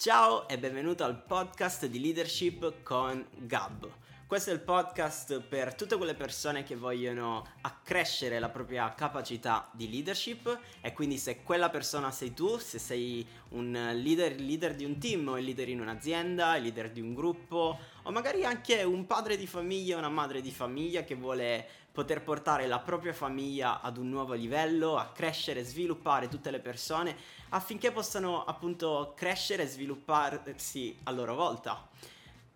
Ciao e benvenuto al podcast di leadership con Gab. Questo è il podcast per tutte quelle persone che vogliono accrescere la propria capacità di leadership e quindi se quella persona sei tu, se sei un leader, leader di un team o il leader in un'azienda, il leader di un gruppo o magari anche un padre di famiglia una madre di famiglia che vuole poter portare la propria famiglia ad un nuovo livello, a crescere, sviluppare tutte le persone affinché possano appunto crescere e svilupparsi a loro volta.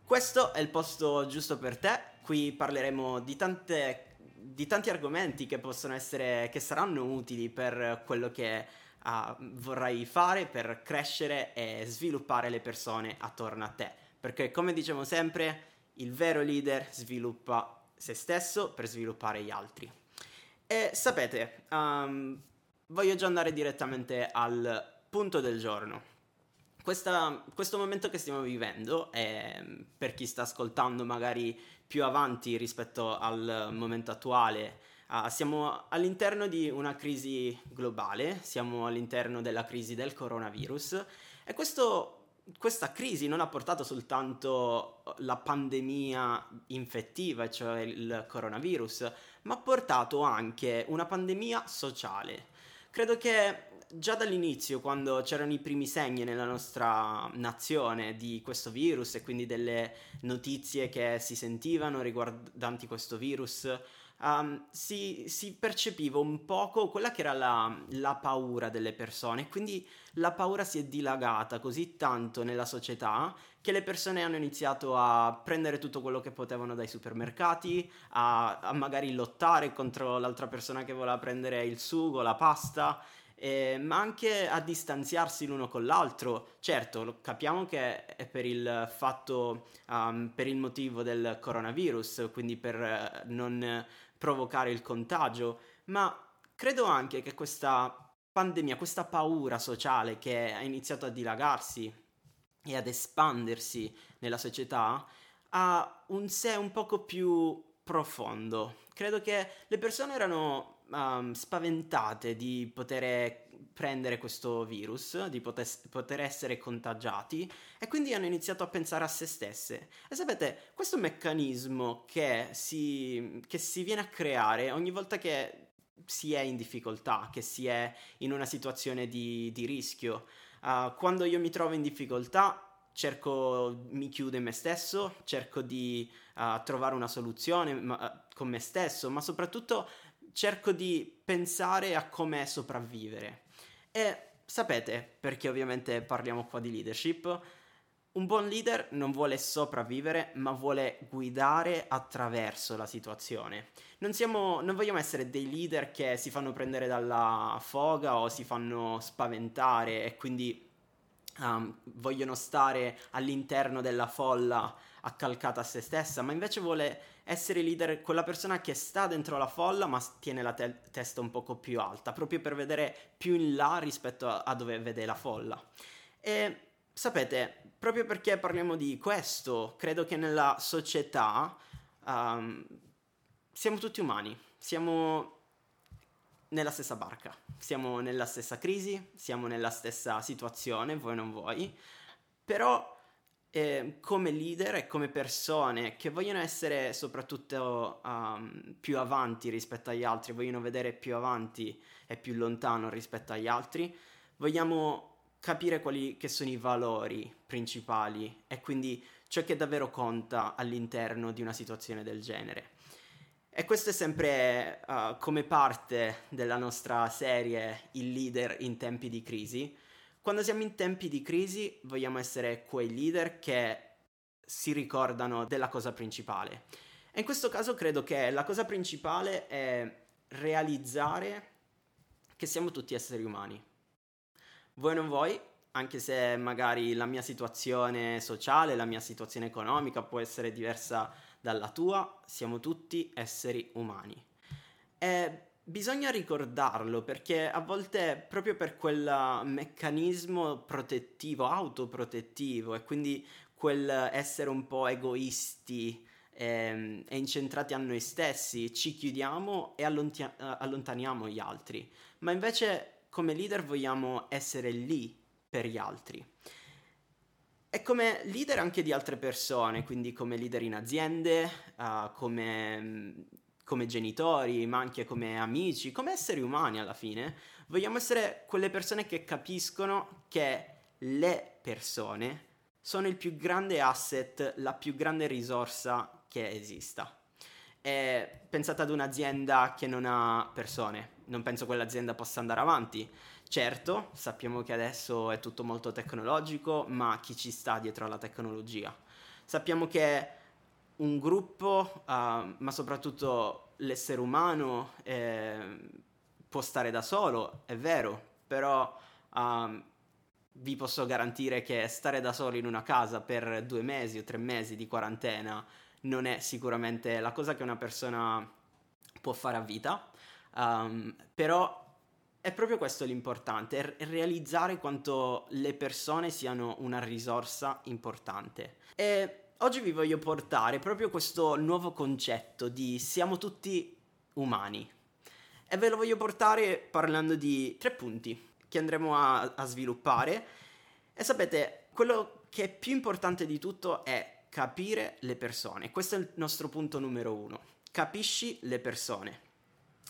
Questo è il posto giusto per te, qui parleremo di, tante, di tanti argomenti che possono essere, che saranno utili per quello che uh, vorrai fare per crescere e sviluppare le persone attorno a te. Perché come diciamo sempre, il vero leader sviluppa se stesso per sviluppare gli altri. E sapete, um, voglio già andare direttamente al punto del giorno. Questa, questo momento che stiamo vivendo, è, per chi sta ascoltando magari più avanti rispetto al momento attuale, uh, siamo all'interno di una crisi globale, siamo all'interno della crisi del coronavirus e questo, questa crisi non ha portato soltanto la pandemia infettiva, cioè il coronavirus, ma ha portato anche una pandemia sociale. Credo che già dall'inizio, quando c'erano i primi segni nella nostra nazione di questo virus e quindi delle notizie che si sentivano riguardanti questo virus, um, si, si, percepiva un poco quella che era la, la paura delle persone. Quindi la paura si è dilagata così tanto nella società che le persone hanno iniziato a prendere tutto quello che potevano dai supermercati, a, a magari lottare contro l'altra persona che voleva prendere il sugo, la pasta eh, ma anche a distanziarsi l'uno con l'altro. Certo, capiamo che è per il fatto, um, per il motivo del coronavirus, quindi per uh, non provocare il contagio, ma credo anche che questa pandemia, questa paura sociale che ha iniziato a dilagarsi e ad espandersi nella società, ha un sé un poco più profondo. Credo che le persone erano um, spaventate di poter prendere questo virus, di poter, poter, essere contagiati e quindi hanno iniziato a pensare a se stesse. E sapete, questo meccanismo che si, che si viene a creare ogni volta che si è in difficoltà, che si è in una situazione di, di rischio. Uh, quando io mi trovo in difficoltà, cerco, mi chiudo in me stesso, cerco di uh, trovare una soluzione ma, uh, con me stesso, ma soprattutto cerco di pensare a come sopravvivere. E sapete, perché ovviamente parliamo qua di leadership, un buon leader non vuole sopravvivere, ma vuole guidare attraverso la situazione. Non, siamo, non, vogliamo essere dei leader che si fanno prendere dalla foga o si fanno spaventare e quindi um, vogliono stare all'interno della folla accalcata a se stessa, ma invece vuole essere leader, quella persona che sta dentro la folla ma tiene la te- testa un poco più alta, proprio per vedere più in là rispetto a, a dove vede la folla. E sapete, proprio perché parliamo di questo, credo che nella società um, siamo tutti umani, siamo nella stessa barca, siamo nella stessa crisi, siamo nella stessa situazione, voi non voi, però eh, come leader e come persone che vogliono essere soprattutto um, più avanti rispetto agli altri, vogliono vedere più avanti e più lontano rispetto agli altri, vogliamo capire quali che sono i valori principali e quindi ciò che davvero conta all'interno di una situazione del genere. E questo è sempre uh, come parte della nostra serie Il leader in tempi di crisi, quando siamo in tempi di crisi vogliamo essere quei leader che si ricordano della cosa principale. E in questo caso credo che la cosa principale è realizzare che siamo tutti esseri umani. Voi non voi, anche se magari la mia situazione sociale, la mia situazione economica può essere diversa dalla tua, siamo tutti esseri umani. E Bisogna ricordarlo perché a volte proprio per quel meccanismo protettivo, autoprotettivo e quindi quel essere un po' egoisti e, ehm, e incentrati a noi stessi, ci chiudiamo e allontia- allontaniamo gli altri. Ma invece come leader vogliamo essere lì per gli altri. e come leader anche di altre persone, quindi come leader in aziende, uh, come, come genitori, ma anche come amici, come esseri umani alla fine. Vogliamo essere quelle persone che capiscono che le persone sono il più grande asset, la più grande risorsa che esista. E pensate ad un'azienda che non ha persone, non penso quell'azienda possa andare avanti. Certo, sappiamo che adesso è tutto molto tecnologico, ma chi ci sta dietro alla tecnologia? Sappiamo che un gruppo, uh, ma soprattutto l'essere umano, eh, può stare da solo, è vero, però uh, vi posso garantire che stare da solo in una casa per due mesi o tre mesi di quarantena non è sicuramente la cosa che una persona può fare a vita, um, però è proprio questo l'importante, realizzare quanto le persone siano una risorsa importante. E oggi vi voglio portare proprio questo nuovo concetto di siamo tutti umani. E ve lo voglio portare parlando di tre punti che andremo a, a sviluppare. E sapete, quello che è più importante di tutto è capire le persone. Questo è il nostro punto numero uno. Capisci le persone.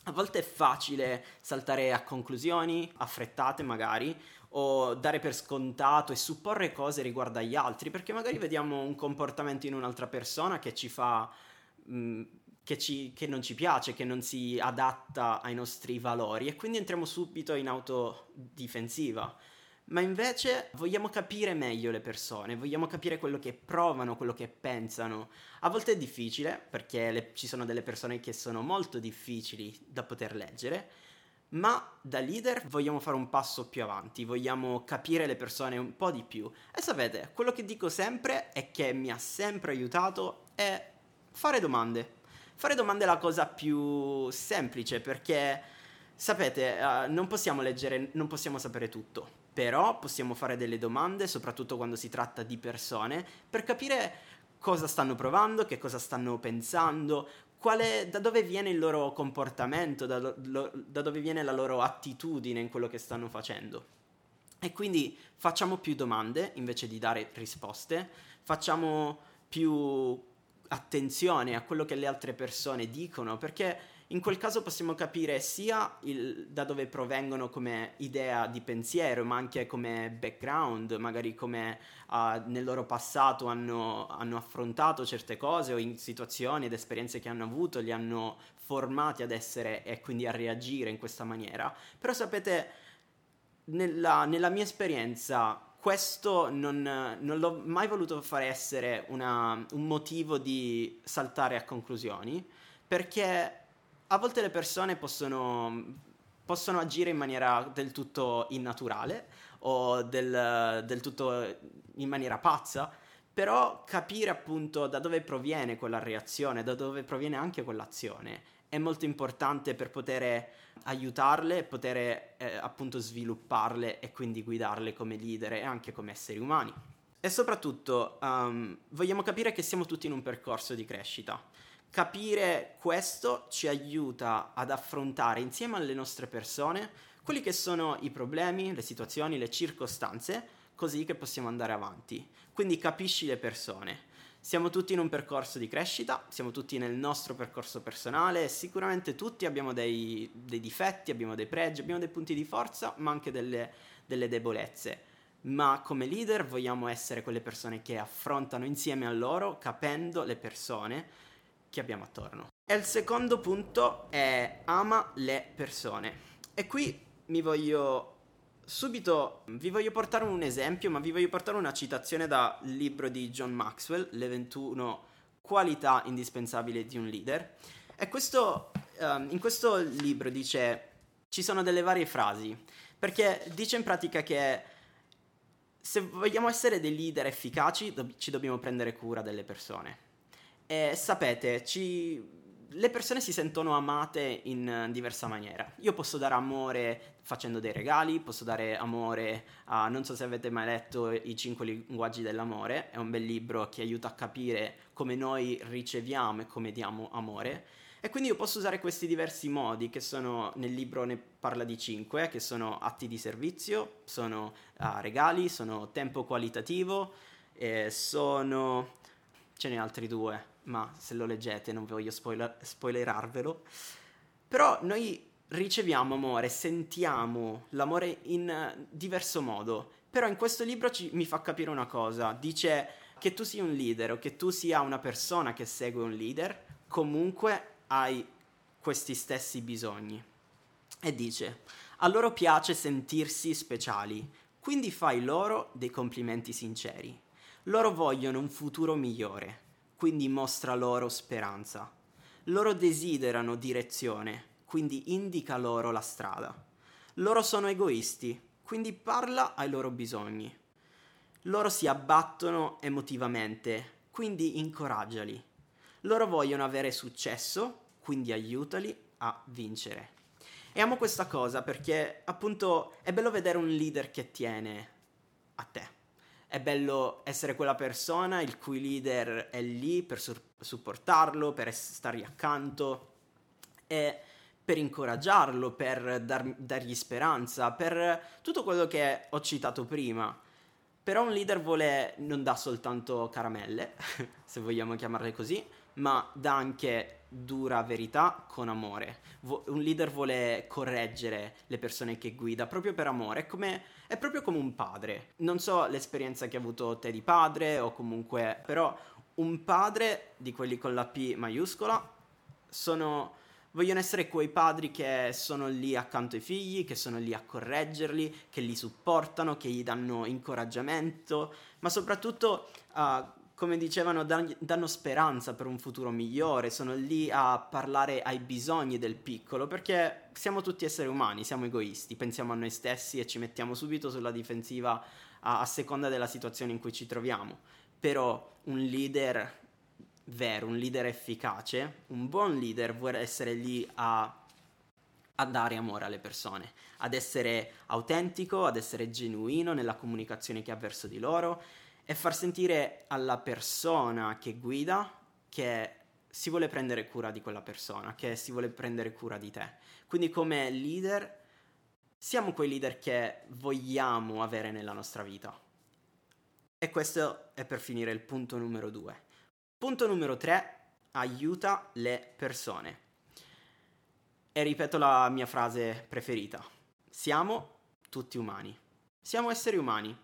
A volte è facile saltare a conclusioni, affrettate magari, o dare per scontato e supporre cose riguardo agli altri, perché magari vediamo un comportamento in un'altra persona che ci fa... Mm, che, ci, che non ci piace, che non si adatta ai nostri valori e quindi entriamo subito in autodifensiva ma invece vogliamo capire meglio le persone, vogliamo capire quello che provano, quello che pensano. A volte è difficile perché le, ci sono delle persone che sono molto difficili da poter leggere, ma da leader vogliamo fare un passo più avanti, vogliamo capire le persone un po' di più. E sapete, quello che dico sempre e che mi ha sempre aiutato è fare domande. Fare domande è la cosa più semplice perché, sapete, uh, non possiamo leggere, non possiamo sapere tutto però possiamo fare delle domande, soprattutto quando si tratta di persone, per capire cosa stanno provando, che cosa stanno pensando, quale, da dove viene il loro comportamento, da, lo, da dove viene la loro attitudine in quello che stanno facendo. E quindi facciamo più domande invece di dare risposte, facciamo più attenzione a quello che le altre persone dicono, perché in quel caso possiamo capire sia il, da dove provengono come idea di pensiero, ma anche come background, magari come uh, nel loro passato hanno, hanno, affrontato certe cose o in situazioni ed esperienze che hanno avuto li hanno formati ad essere e quindi a reagire in questa maniera. Però sapete, nella, nella mia esperienza questo non, non, l'ho mai voluto fare essere una, un motivo di saltare a conclusioni, perché a volte le persone possono, possono agire in maniera del tutto innaturale o del, del tutto in maniera pazza, però capire appunto da dove proviene quella reazione, da dove proviene anche quell'azione è molto importante per poter aiutarle, poter eh, appunto svilupparle e quindi guidarle come leader e anche come esseri umani. E soprattutto um, vogliamo capire che siamo tutti in un percorso di crescita. Capire questo ci aiuta ad affrontare insieme alle nostre persone quelli che sono i problemi, le situazioni, le circostanze, così che possiamo andare avanti. Quindi capisci le persone. Siamo tutti in un percorso di crescita, siamo tutti nel nostro percorso personale, sicuramente tutti abbiamo dei, dei difetti, abbiamo dei pregi, abbiamo dei punti di forza, ma anche delle, delle debolezze. Ma come leader vogliamo essere quelle persone che affrontano insieme a loro, capendo le persone, che abbiamo attorno. E il secondo punto è ama le persone. E qui mi voglio subito, vi voglio portare un esempio, ma vi voglio portare una citazione dal libro di John Maxwell, Le 21 qualità indispensabili di un leader. E questo, um, in questo libro dice, ci sono delle varie frasi, perché dice in pratica che se vogliamo essere dei leader efficaci, do- ci dobbiamo prendere cura delle persone. E sapete, ci... le persone si sentono amate in diversa maniera. Io posso dare amore facendo dei regali, posso dare amore a... non so se avete mai letto I cinque linguaggi dell'amore, è un bel libro che aiuta a capire come noi riceviamo e come diamo amore. E quindi io posso usare questi diversi modi che sono, nel libro ne parla di cinque, che sono atti di servizio, sono uh, regali, sono tempo qualitativo, eh, sono... ce n'è altri due, ma se lo leggete non voglio spoiler- spoilerarvelo. Però noi riceviamo amore, sentiamo l'amore in diverso modo. Però in questo libro ci, mi fa capire una cosa, dice che tu sia un leader o che tu sia una persona che segue un leader, comunque hai questi stessi bisogni. E dice, a loro piace sentirsi speciali, quindi fai loro dei complimenti sinceri. Loro vogliono un futuro migliore, quindi mostra loro speranza. Loro desiderano direzione, quindi indica loro la strada. Loro sono egoisti, quindi parla ai loro bisogni. Loro si abbattono emotivamente, quindi incoraggiali. Loro vogliono avere successo, quindi aiutali a vincere. E amo questa cosa perché appunto è bello vedere un leader che tiene a te. È bello essere quella persona il cui leader è lì per su- supportarlo, per stargli accanto e per incoraggiarlo, per dar- dargli speranza, per tutto quello che ho citato prima. Però un leader vuole, non dà soltanto caramelle, se vogliamo chiamarle così, ma dà anche dura verità con amore. Vo- un leader vuole correggere le persone che guida proprio per amore, è, come, è proprio come un padre. Non so l'esperienza che hai avuto te di padre o comunque, però un padre di quelli con la P maiuscola sono vogliono essere quei padri che sono lì accanto ai figli, che sono lì a correggerli, che li supportano, che gli danno incoraggiamento, ma soprattutto, uh, come dicevano, dan- danno speranza per un futuro migliore, sono lì a parlare ai bisogni del piccolo, perché siamo tutti esseri umani, siamo egoisti, pensiamo a noi stessi e ci mettiamo subito sulla difensiva a, a seconda della situazione in cui ci troviamo. Però un leader vero, un leader efficace, un buon leader vuole essere lì a, a, dare amore alle persone, ad essere autentico, ad essere genuino nella comunicazione che ha verso di loro e far sentire alla persona che guida che si vuole prendere cura di quella persona, che si vuole prendere cura di te. Quindi come leader siamo quei leader che vogliamo avere nella nostra vita. E questo è per finire il punto numero due. Punto numero 3, aiuta le persone. E ripeto la mia frase preferita. Siamo tutti umani. Siamo esseri umani.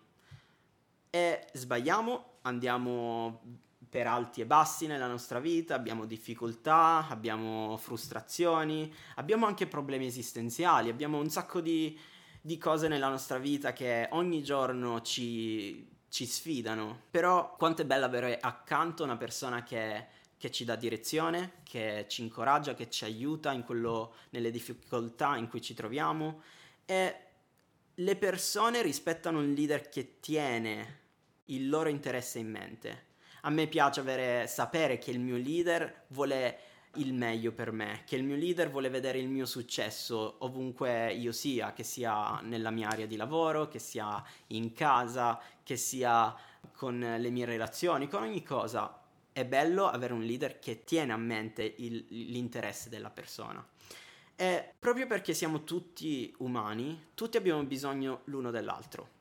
E sbagliamo, andiamo per alti e bassi nella nostra vita, abbiamo difficoltà, abbiamo frustrazioni, abbiamo anche problemi esistenziali, abbiamo un sacco di, di cose nella nostra vita che ogni giorno ci, ci sfidano. Però quanto è bello avere accanto una persona che, che ci dà direzione, che ci incoraggia, che ci aiuta quello, nelle difficoltà in cui ci troviamo. E le persone rispettano un leader che tiene il loro interesse in mente. A me piace avere, sapere che il mio leader vuole il meglio per me, che il mio leader vuole vedere il mio successo ovunque io sia, che sia nella mia area di lavoro, che sia in casa, che sia con le mie relazioni, con ogni cosa. È bello avere un leader che tiene a mente il, l'interesse della persona. E proprio perché siamo tutti umani, tutti abbiamo bisogno l'uno dell'altro.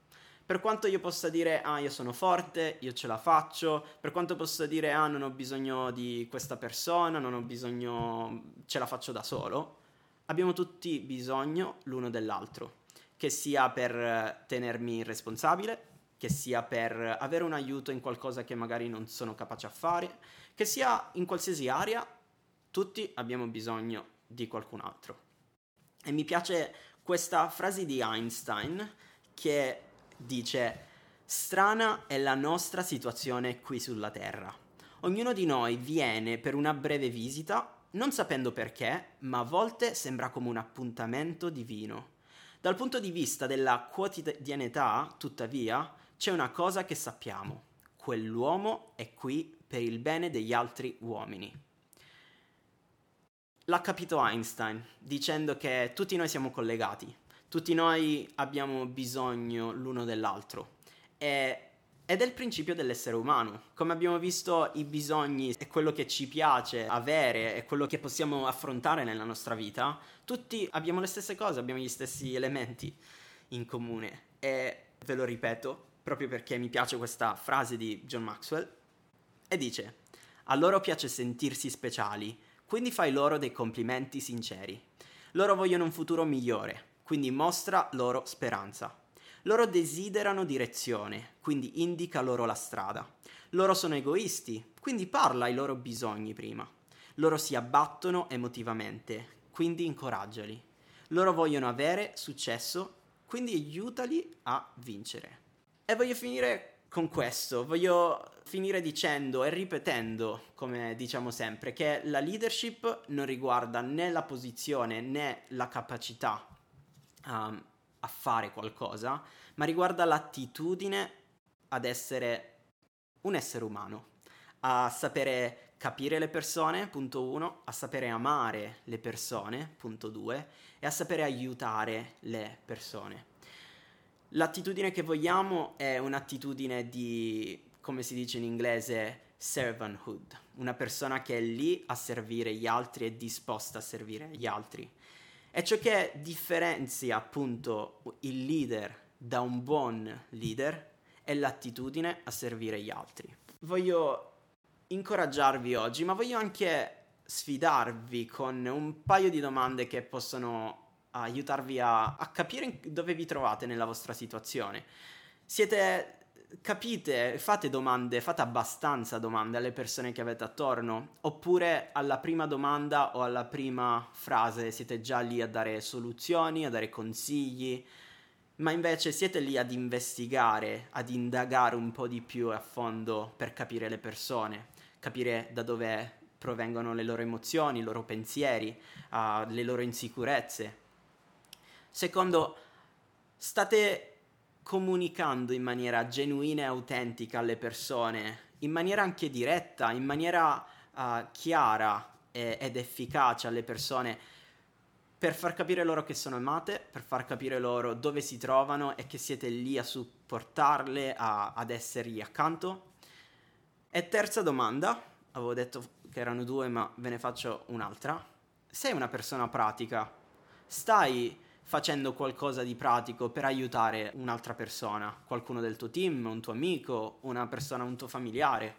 Per quanto io possa dire, ah, io sono forte, io ce la faccio, per quanto possa dire, ah, non ho bisogno di questa persona, non ho bisogno, ce la faccio da solo, abbiamo tutti bisogno l'uno dell'altro, che sia per tenermi responsabile, che sia per avere un aiuto in qualcosa che magari non sono capace a fare, che sia in qualsiasi area, tutti abbiamo bisogno di qualcun altro. E mi piace questa frase di Einstein che dice Strana è la nostra situazione qui sulla Terra. Ognuno di noi viene per una breve visita, non sapendo perché, ma a volte sembra come un appuntamento divino. Dal punto di vista della quotidianità, tuttavia, c'è una cosa che sappiamo. Quell'uomo è qui per il bene degli altri uomini. L'ha capito Einstein, dicendo che tutti noi siamo collegati, tutti noi abbiamo bisogno l'uno dell'altro. E, ed è il principio dell'essere umano. Come abbiamo visto, i bisogni è quello che ci piace avere, è quello che possiamo affrontare nella nostra vita. Tutti abbiamo le stesse cose, abbiamo gli stessi elementi in comune. E ve lo ripeto, proprio perché mi piace questa frase di John Maxwell, e dice, a loro piace sentirsi speciali, quindi fai loro dei complimenti sinceri. Loro vogliono un futuro migliore, quindi mostra loro speranza. Loro desiderano direzione, quindi indica loro la strada. Loro sono egoisti, quindi parla ai loro bisogni prima. Loro si abbattono emotivamente, quindi incoraggiali. Loro vogliono avere successo, quindi aiutali a vincere. E voglio finire con questo, voglio finire dicendo e ripetendo, come diciamo sempre, che la leadership non riguarda né la posizione né la capacità um, a fare qualcosa, ma riguarda l'attitudine ad essere un essere umano, a sapere capire le persone, punto uno, a sapere amare le persone, punto due, e a sapere aiutare le persone. L'attitudine che vogliamo è un'attitudine di, come si dice in inglese, servanthood, una persona che è lì a servire gli altri e disposta a servire gli altri. È ciò che differenzia appunto il leader da un buon leader è l'attitudine a servire gli altri. Voglio incoraggiarvi oggi, ma voglio anche sfidarvi con un paio di domande che possono aiutarvi a, a capire dove vi trovate nella vostra situazione. Siete capite, fate domande, fate abbastanza domande alle persone che avete attorno, oppure alla prima domanda o alla prima frase siete già lì a dare soluzioni, a dare consigli, ma invece siete lì ad investigare, ad indagare un po' di più a fondo per capire le persone, capire da dove provengono le loro emozioni, i loro pensieri, uh, le loro insicurezze. Secondo, state comunicando in maniera genuina e autentica alle persone, in maniera anche diretta, in maniera uh, chiara e- ed efficace alle persone, per far capire loro che sono amate, per far capire loro dove si trovano e che siete lì a supportarle, a- ad essergli accanto. E terza domanda, avevo detto che erano due, ma ve ne faccio un'altra. Sei una persona pratica, stai facendo qualcosa di pratico per aiutare un'altra persona, qualcuno del tuo team, un tuo amico, una persona, un tuo familiare.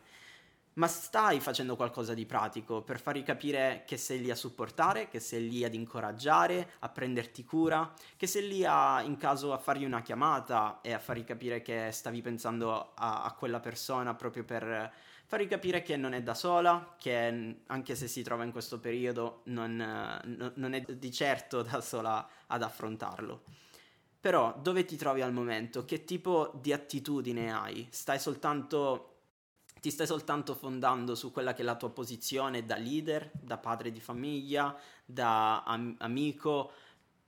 Ma stai facendo qualcosa di pratico per fargli capire che sei lì a supportare, che sei lì ad incoraggiare, a prenderti cura, che sei lì a, in caso a fargli una chiamata e a fargli capire che stavi pensando a, a quella persona proprio per fargli capire che non è da sola, che anche se si trova in questo periodo non, no, non è di certo da sola ad affrontarlo. Però dove ti trovi al momento? Che tipo di attitudine hai? Stai soltanto ti stai soltanto fondando su quella che è la tua posizione da leader, da padre di famiglia, da am- amico,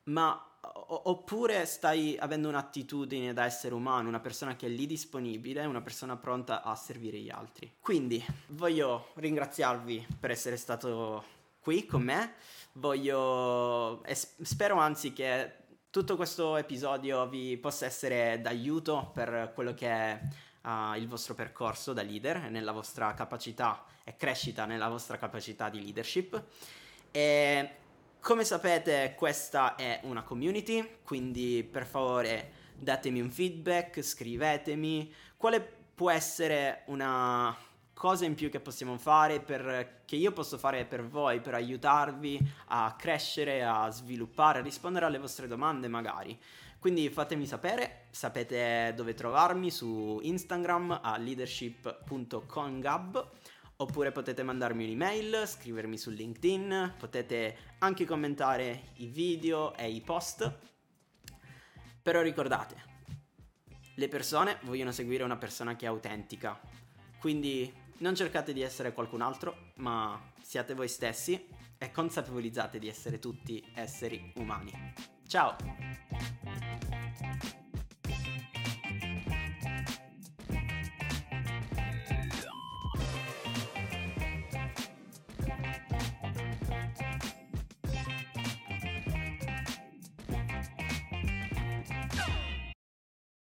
ma oppure stai avendo un'attitudine da essere umano, una persona che è lì disponibile, una persona pronta a servire gli altri. Quindi voglio ringraziarvi per essere stato qui con me, voglio e spero anzi che tutto questo episodio vi possa essere d'aiuto per quello che è uh, il vostro percorso da leader, nella vostra capacità e crescita nella vostra capacità di leadership. E come sapete questa è una community, quindi per favore datemi un feedback, scrivetemi quale può essere una cosa in più che possiamo fare per, che io posso fare per voi per aiutarvi a crescere, a sviluppare, a rispondere alle vostre domande magari. Quindi fatemi sapere, sapete dove trovarmi su Instagram a leadership.congab oppure potete mandarmi un'email, scrivermi su LinkedIn, potete anche commentare i video e i post. Però ricordate, le persone vogliono seguire una persona che è autentica, quindi non cercate di essere qualcun altro, ma siate voi stessi e consapevolizzate di essere tutti esseri umani. Ciao!